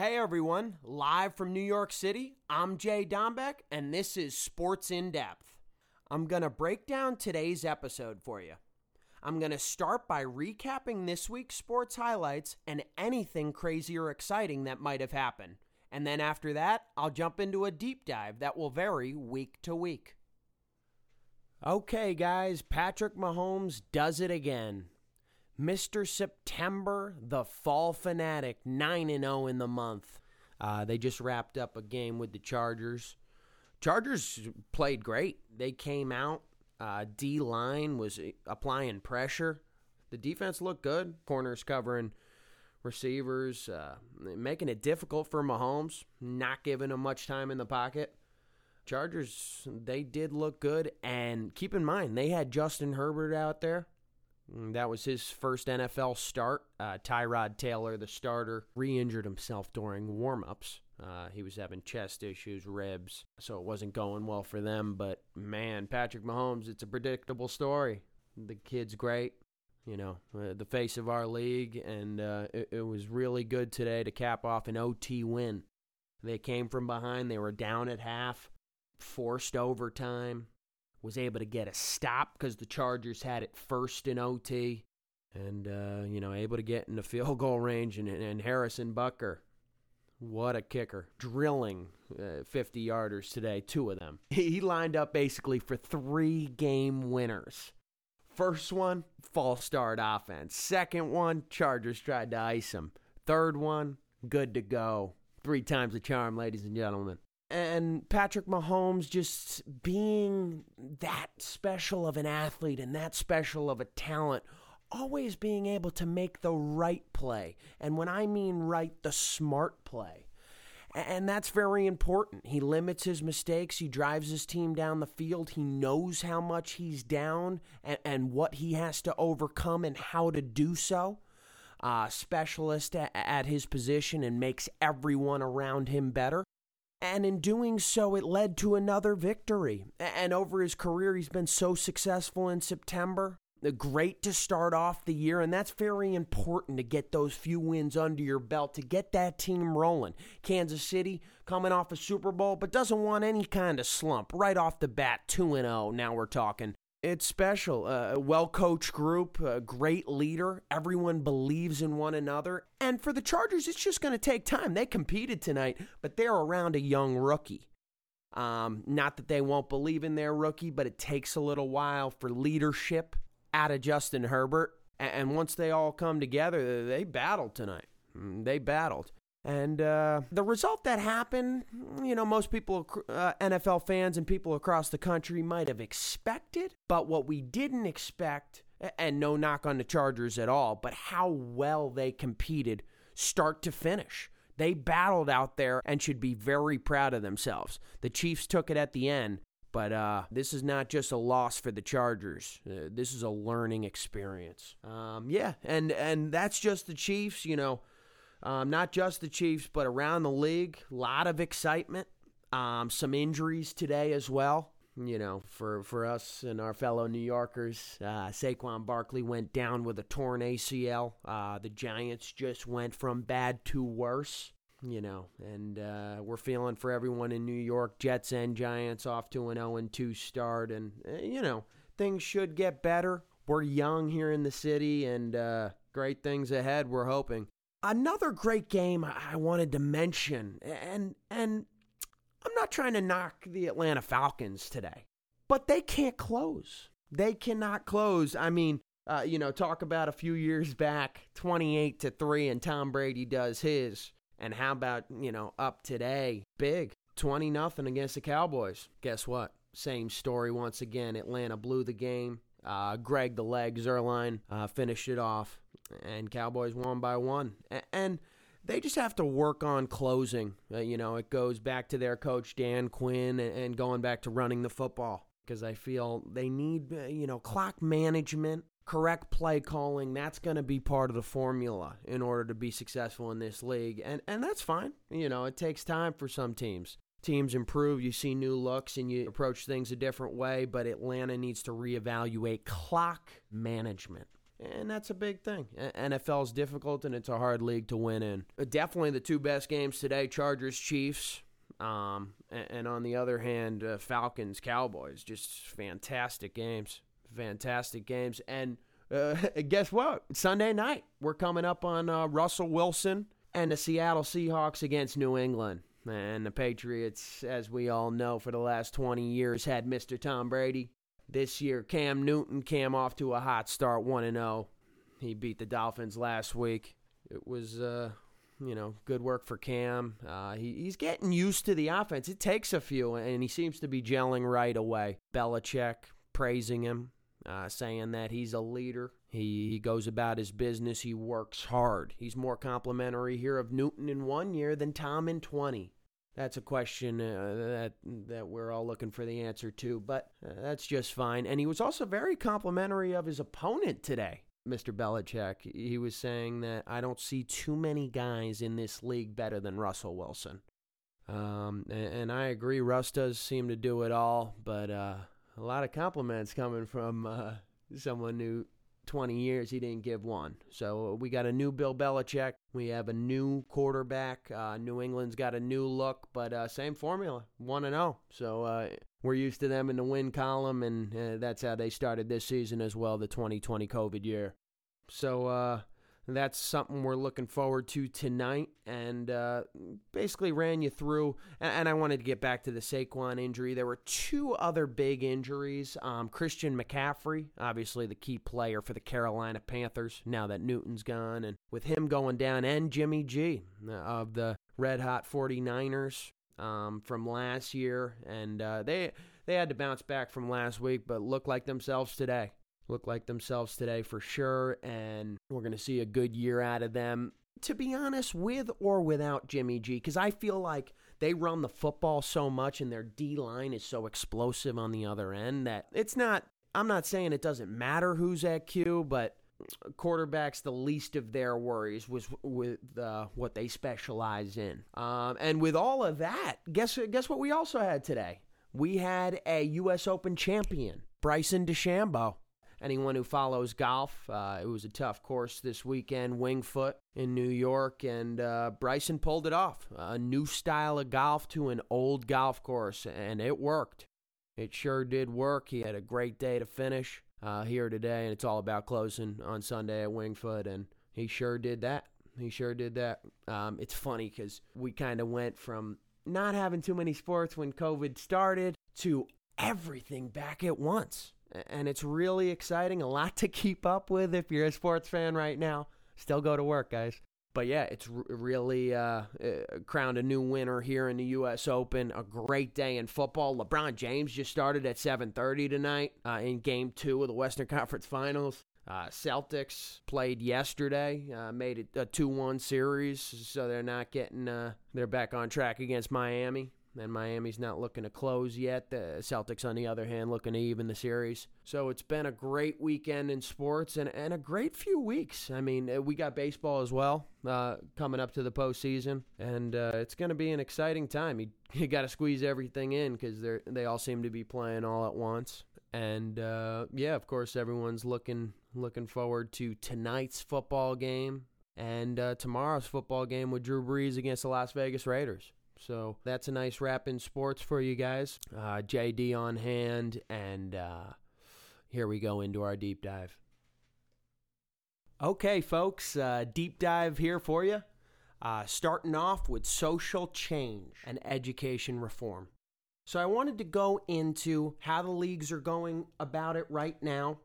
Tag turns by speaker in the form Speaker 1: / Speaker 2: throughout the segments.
Speaker 1: Hey everyone, live from New York City, I'm Jay Dombeck, and this is Sports in Depth. I'm going to break down today's episode for you. I'm going to start by recapping this week's sports highlights and anything crazy or exciting that might have happened. And then after that, I'll jump into a deep dive that will vary week to week. Okay, guys, Patrick Mahomes does it again. Mr. September, the fall fanatic, 9 0 in the month. Uh, they just wrapped up a game with the Chargers. Chargers played great. They came out. Uh, D line was applying pressure. The defense looked good. Corners covering receivers, uh, making it difficult for Mahomes, not giving him much time in the pocket. Chargers, they did look good. And keep in mind, they had Justin Herbert out there. Mm, that was his first NFL start. Uh, Tyrod Taylor, the starter, re injured himself during warm ups. Uh, he was having chest issues, ribs, so it wasn't going well for them. But man, Patrick Mahomes, it's a predictable story. The kid's great, you know, uh, the face of our league, and uh, it, it was really good today to cap off an OT win. They came from behind, they were down at half, forced overtime, was able to get a stop because the Chargers had it first in OT, and uh, you know able to get in the field goal range. And, and Harrison Butker, what a kicker, drilling uh, 50 yarders today, two of them. He lined up basically for three game winners. First one, false start offense. Second one, Chargers tried to ice him. Third one, good to go. Three times the charm, ladies and gentlemen and Patrick Mahomes just being that special of an athlete and that special of a talent, always being able to make the right play. And when I mean right, the smart play. And that's very important. He limits his mistakes. He drives his team down the field. He knows how much he's down and, and what he has to overcome and how to do so. Uh, specialist at, at his position and makes everyone around him better. And in doing so, it led to another victory. And over his career, he's been so successful in September. Uh, great to start off the year, and that's very important to get those few wins under your belt to get that team rolling. Kansas City coming off a Super Bowl, but doesn't want any kind of slump right off the bat. 2 0, now we're talking. It's special. Uh, a well coached group, a great leader. Everyone believes in one another. And for the Chargers, it's just going to take time. They competed tonight, but they're around a young rookie. Um, not that they won't believe in their rookie, but it takes a little while for leadership out of Justin Herbert. And once they all come together, they battled tonight. Mm, they battled. And uh, the result that happened, you know, most people, uh, NFL fans and people across the country might have expected, but what we didn't expect, and no knock on the Chargers at all, but how well they competed start to finish. They battled out there and should be very proud of themselves. The Chiefs took it at the end, but uh, this is not just a loss for the Chargers. Uh, this is a learning experience. Um, yeah, and and that's just the Chiefs. You know, um, not just the Chiefs, but around the league. A lot of excitement. Um, some injuries today as well. You know, for, for us and our fellow New Yorkers, uh, Saquon Barkley went down with a torn ACL. Uh, the Giants just went from bad to worse. You know, and uh, we're feeling for everyone in New York, Jets and Giants, off to an 0 2 start. And, uh, you know, things should get better. We're young here in the city and uh, great things ahead, we're hoping. Another great game I wanted to mention, and and I'm not trying to knock the Atlanta Falcons today, but they can't close. They cannot close. I mean, uh, you know, talk about a few years back, 28 to three, and Tom Brady does his. And how about you know up today, big 20 nothing against the Cowboys? Guess what? Same story once again. Atlanta blew the game. Uh, Greg the Leg Zuerlein uh, finished it off, and Cowboys won by one. And they just have to work on closing. Uh, you know, it goes back to their coach Dan Quinn and going back to running the football because I feel they need uh, you know clock management, correct play calling. That's going to be part of the formula in order to be successful in this league, and and that's fine. You know, it takes time for some teams teams improve, you see new looks and you approach things a different way, but Atlanta needs to reevaluate clock management. And that's a big thing. NFL is difficult, and it's a hard league to win in. Definitely the two best games today: Chargers, Chiefs. Um, and, on the other hand, uh, Falcons, Cowboys, just fantastic games, fantastic games. And uh, guess what? Sunday night, we're coming up on uh, Russell Wilson and the Seattle Seahawks against New England. And the Patriots, as we all know, for the last 20 years had Mr. Tom Brady. This year, Cam Newton came off to a hot start, 1 0. He beat the Dolphins last week. It was, uh, you know, good work for Cam. Uh, he, he's getting used to the offense. It takes a few, and he seems to be gelling right away. Belichick praising him, uh, saying that he's a leader. He, he goes about his business. He works hard. He's more complimentary here of Newton in one year than Tom in 20. That's a question uh, that that we're all looking for the answer to, but uh, that's just fine. And he was also very complimentary of his opponent today, Mr. Belichick. He was saying that I don't see too many guys in this league better than Russell Wilson. Um, and, and, I agree, Russ does seem to do it all, but uh, a lot of compliments coming from uh, someone who 20 years, he didn't give one. So we got a new Bill Belichick. We have a new quarterback. Uh, new England's got a new look, but uh, same formula, 1 and 0. So uh, we're used to them in the win column, and uh, that's how they started this season as well, the 2020 COVID year. So uh, that's something we're looking forward to tonight. And uh, basically ran you through. And, I wanted to get back to the Saquon injury. There were two other big injuries. Um, Christian McCaffrey, obviously the key player for the Carolina Panthers, now that Newton's gone. And with him going down, and Jimmy G uh, of the Red Hot 49ers. Um, from last year, and uh, they they had to bounce back from last week, but look like themselves today look like themselves today for sure, and we're going to see a good year out of them. To be honest, with or without Jimmy G, because I feel like they run the football so much and their D line is so explosive on the other end that it's not. I'm not saying it doesn't matter who's at Q, but quarterbacks the least of their worries was with uh, what they specialize in. Um, and with all of that, guess guess what we also had today? We had a U.S. Open champion, Bryson DeChambeau anyone who follows golf. Uh, it was a tough course this weekend, Wingfoot in New York, and uh, Bryson pulled it off. A new style of golf to an old golf course, and it worked. It sure did work. He had a great day to finish uh, here today, and it's all about closing on Sunday at Wingfoot, and he sure did that. He sure did that. Um, it's funny because we kind of went from not having too many sports when COVID started to everything back at once and it's really exciting. A lot to keep up with if you're a sports fan right now. Still go to work, guys. But yeah, it's really uh, uh, crowned a new winner here in the U.S. Open. A great day in football. LeBron James just started at 7:30 tonight uh, in Game Two of the Western Conference Finals. Uh, Celtics played yesterday, uh, made it a 2-1 series, so they're not getting. Uh, they're back on track against Miami and Miami's not looking to close yet. The Celtics, on the other hand, looking to even the series. So it's been a great weekend in sports and, and a great few weeks. I mean, uh, we got baseball as well uh, coming up to the postseason, and uh, it's going to be an exciting time. You, you got to squeeze everything in because they they all seem to be playing all at once. And uh, yeah, of course, everyone's looking looking forward to tonight's football game and uh, tomorrow's football game with Drew Brees against the Las Vegas Raiders. So that's a nice wrap in sports for you guys. Uh, JD on hand, and uh, here we go into our deep dive. Okay, folks, uh, deep dive here for you. Uh, starting off with social change and education reform. So I wanted to go into how the leagues are going about it right now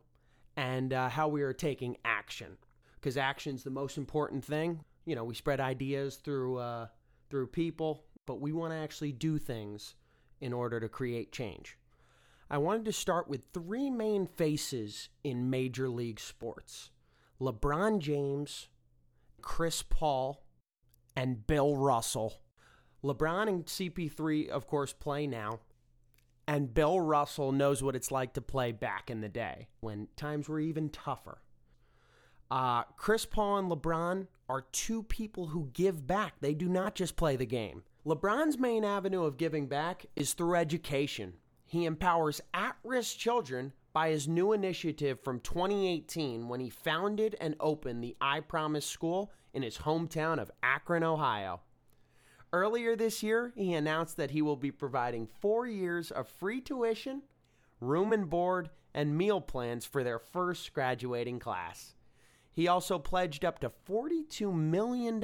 Speaker 1: and uh, how we are taking action. Because action's the most important thing. You know, we spread ideas through uh, through people but we want to actually do things in order to create change. I wanted to start with three main faces in Major League sports LeBron James, Chris Paul, and Bill Russell. LeBron and CP3, of course, play now. And Bill Russell knows what it's like to play back in the day when times were even tougher. Uh, Chris Paul and LeBron are two people who give back. They do not just play the game. LeBron's main avenue of giving back is through education. He empowers at risk children by his new initiative from 2018 when he founded and opened the I Promise School in his hometown of Akron, Ohio. Earlier this year, he announced that he will be providing four years of free tuition, room and board, and meal plans for their first graduating class. He also pledged up to $42 million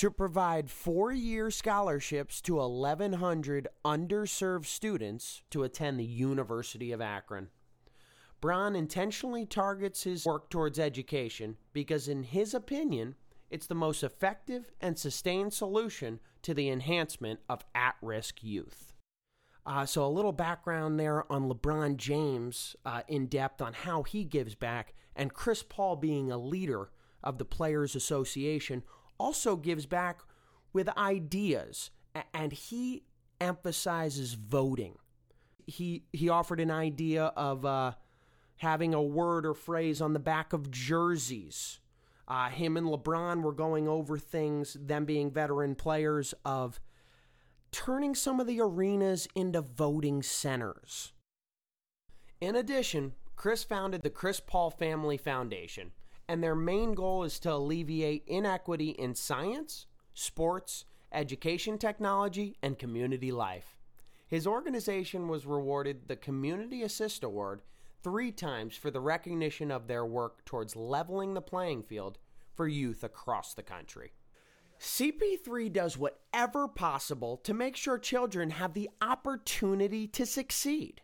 Speaker 1: to provide four year scholarships to 1,100 underserved students to attend the University of Akron. Bron intentionally targets his work towards education because, in his opinion, it's the most effective and sustained solution to the enhancement of at risk youth. Uh, so, a little background there on LeBron James uh, in depth on how he gives back, and Chris Paul being a leader of the Players Association also gives back with ideas, and he emphasizes voting. He he offered an idea of uh, having a word or phrase on the back of jerseys. Uh, him and LeBron were going over things, them being veteran players, of turning some of the arenas into voting centers. In addition, Chris founded the Chris Paul Family Foundation, and their main goal is to alleviate inequity in science, sports, education technology, and community life. His organization was rewarded the Community Assist Award three times for the recognition of their work towards leveling the playing field for youth across the country. CP3 does whatever possible to make sure children have the opportunity to succeed.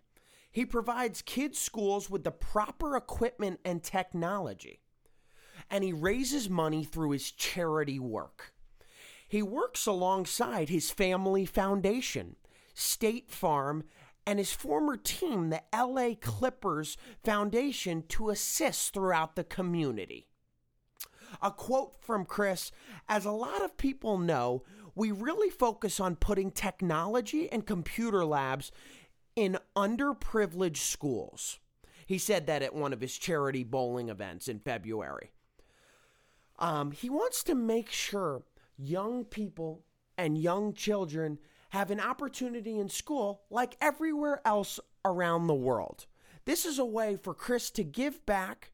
Speaker 1: He provides kids' schools with the proper equipment and technology and he raises money through his charity work. He works alongside his family foundation, State Farm, and his former team, the LA Clippers Foundation, to assist throughout the community. A quote from Chris As a lot of people know, we really focus on putting technology and computer labs in underprivileged schools. He said that at one of his charity bowling events in February. Um, he wants to make sure young people and young children have an opportunity in school like everywhere else around the world. This is a way for Chris to give back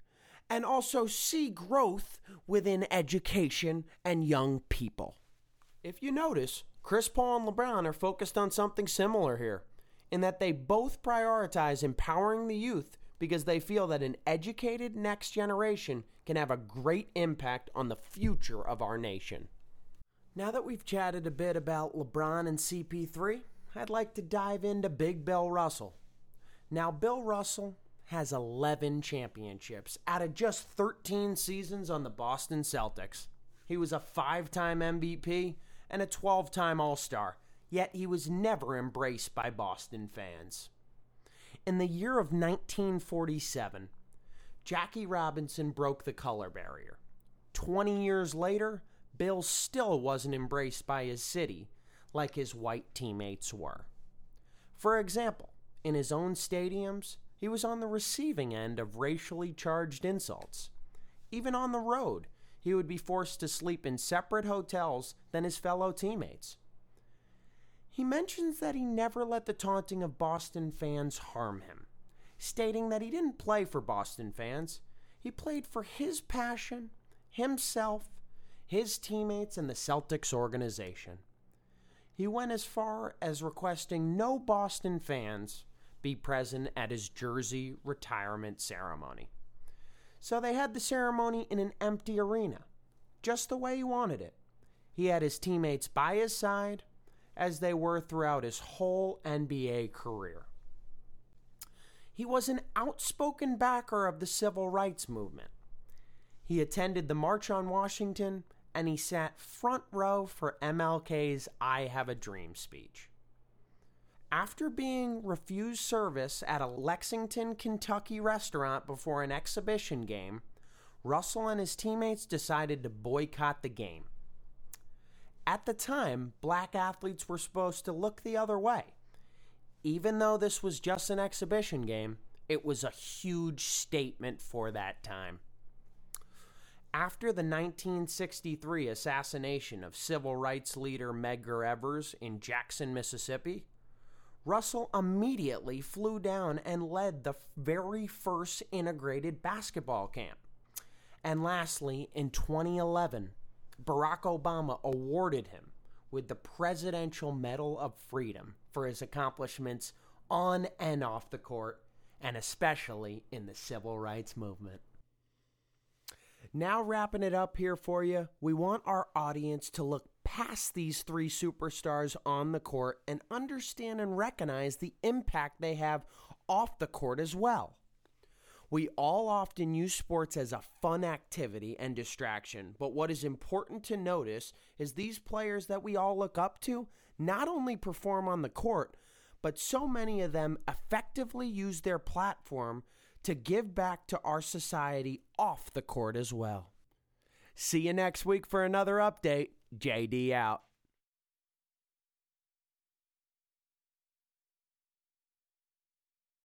Speaker 1: and also see growth within education and young people. If you notice, Chris Paul and LeBron are focused on something similar here, in that they both prioritize empowering the youth because they feel that an educated next generation can have a great impact on the future of our nation. Now that we've chatted a bit about LeBron and CP3, I'd like to dive into Big Bill Russell. Now, Bill Russell has 11 championships out of just 13 seasons on the Boston Celtics. He was a five time MVP and a 12 time All Star, yet he was never embraced by Boston fans. In the year of 1947, Jackie Robinson broke the color barrier. 20 years later, Bill still wasn't embraced by his city like his white teammates were. For example, in his own stadiums, he was on the receiving end of racially charged insults. Even on the road, he would be forced to sleep in separate hotels than his fellow teammates. He mentions that he never let the taunting of Boston fans harm him, stating that he didn't play for Boston fans. He played for his passion, himself, his teammates, and the Celtics organization. He went as far as requesting no Boston fans be present at his jersey retirement ceremony. So they had the ceremony in an empty arena, just the way he wanted it. He had his teammates by his side, as they were throughout his whole NBA career. He was an outspoken backer of the civil rights movement. He attended the March on Washington and he sat front row for MLK's I Have a Dream speech. After being refused service at a Lexington, Kentucky restaurant before an exhibition game, Russell and his teammates decided to boycott the game. At the time, black athletes were supposed to look the other way. Even though this was just an exhibition game, it was a huge statement for that time. After the 1963 assassination of civil rights leader Medgar Evers in Jackson, Mississippi, Russell immediately flew down and led the very first integrated basketball camp. And lastly, in 2011, Barack Obama awarded him with the Presidential Medal of Freedom for his accomplishments on and off the court, and especially in the civil rights movement. Now, wrapping it up here for you, we want our audience to look past these three superstars on the court and understand and recognize the impact they have off the court as well. We all often use sports as a fun activity and distraction, but what is important to notice is these players that we all look up to not only perform on the court, but so many of them effectively use their platform to give back to our society off the court as well. See you next week for another update. JD out.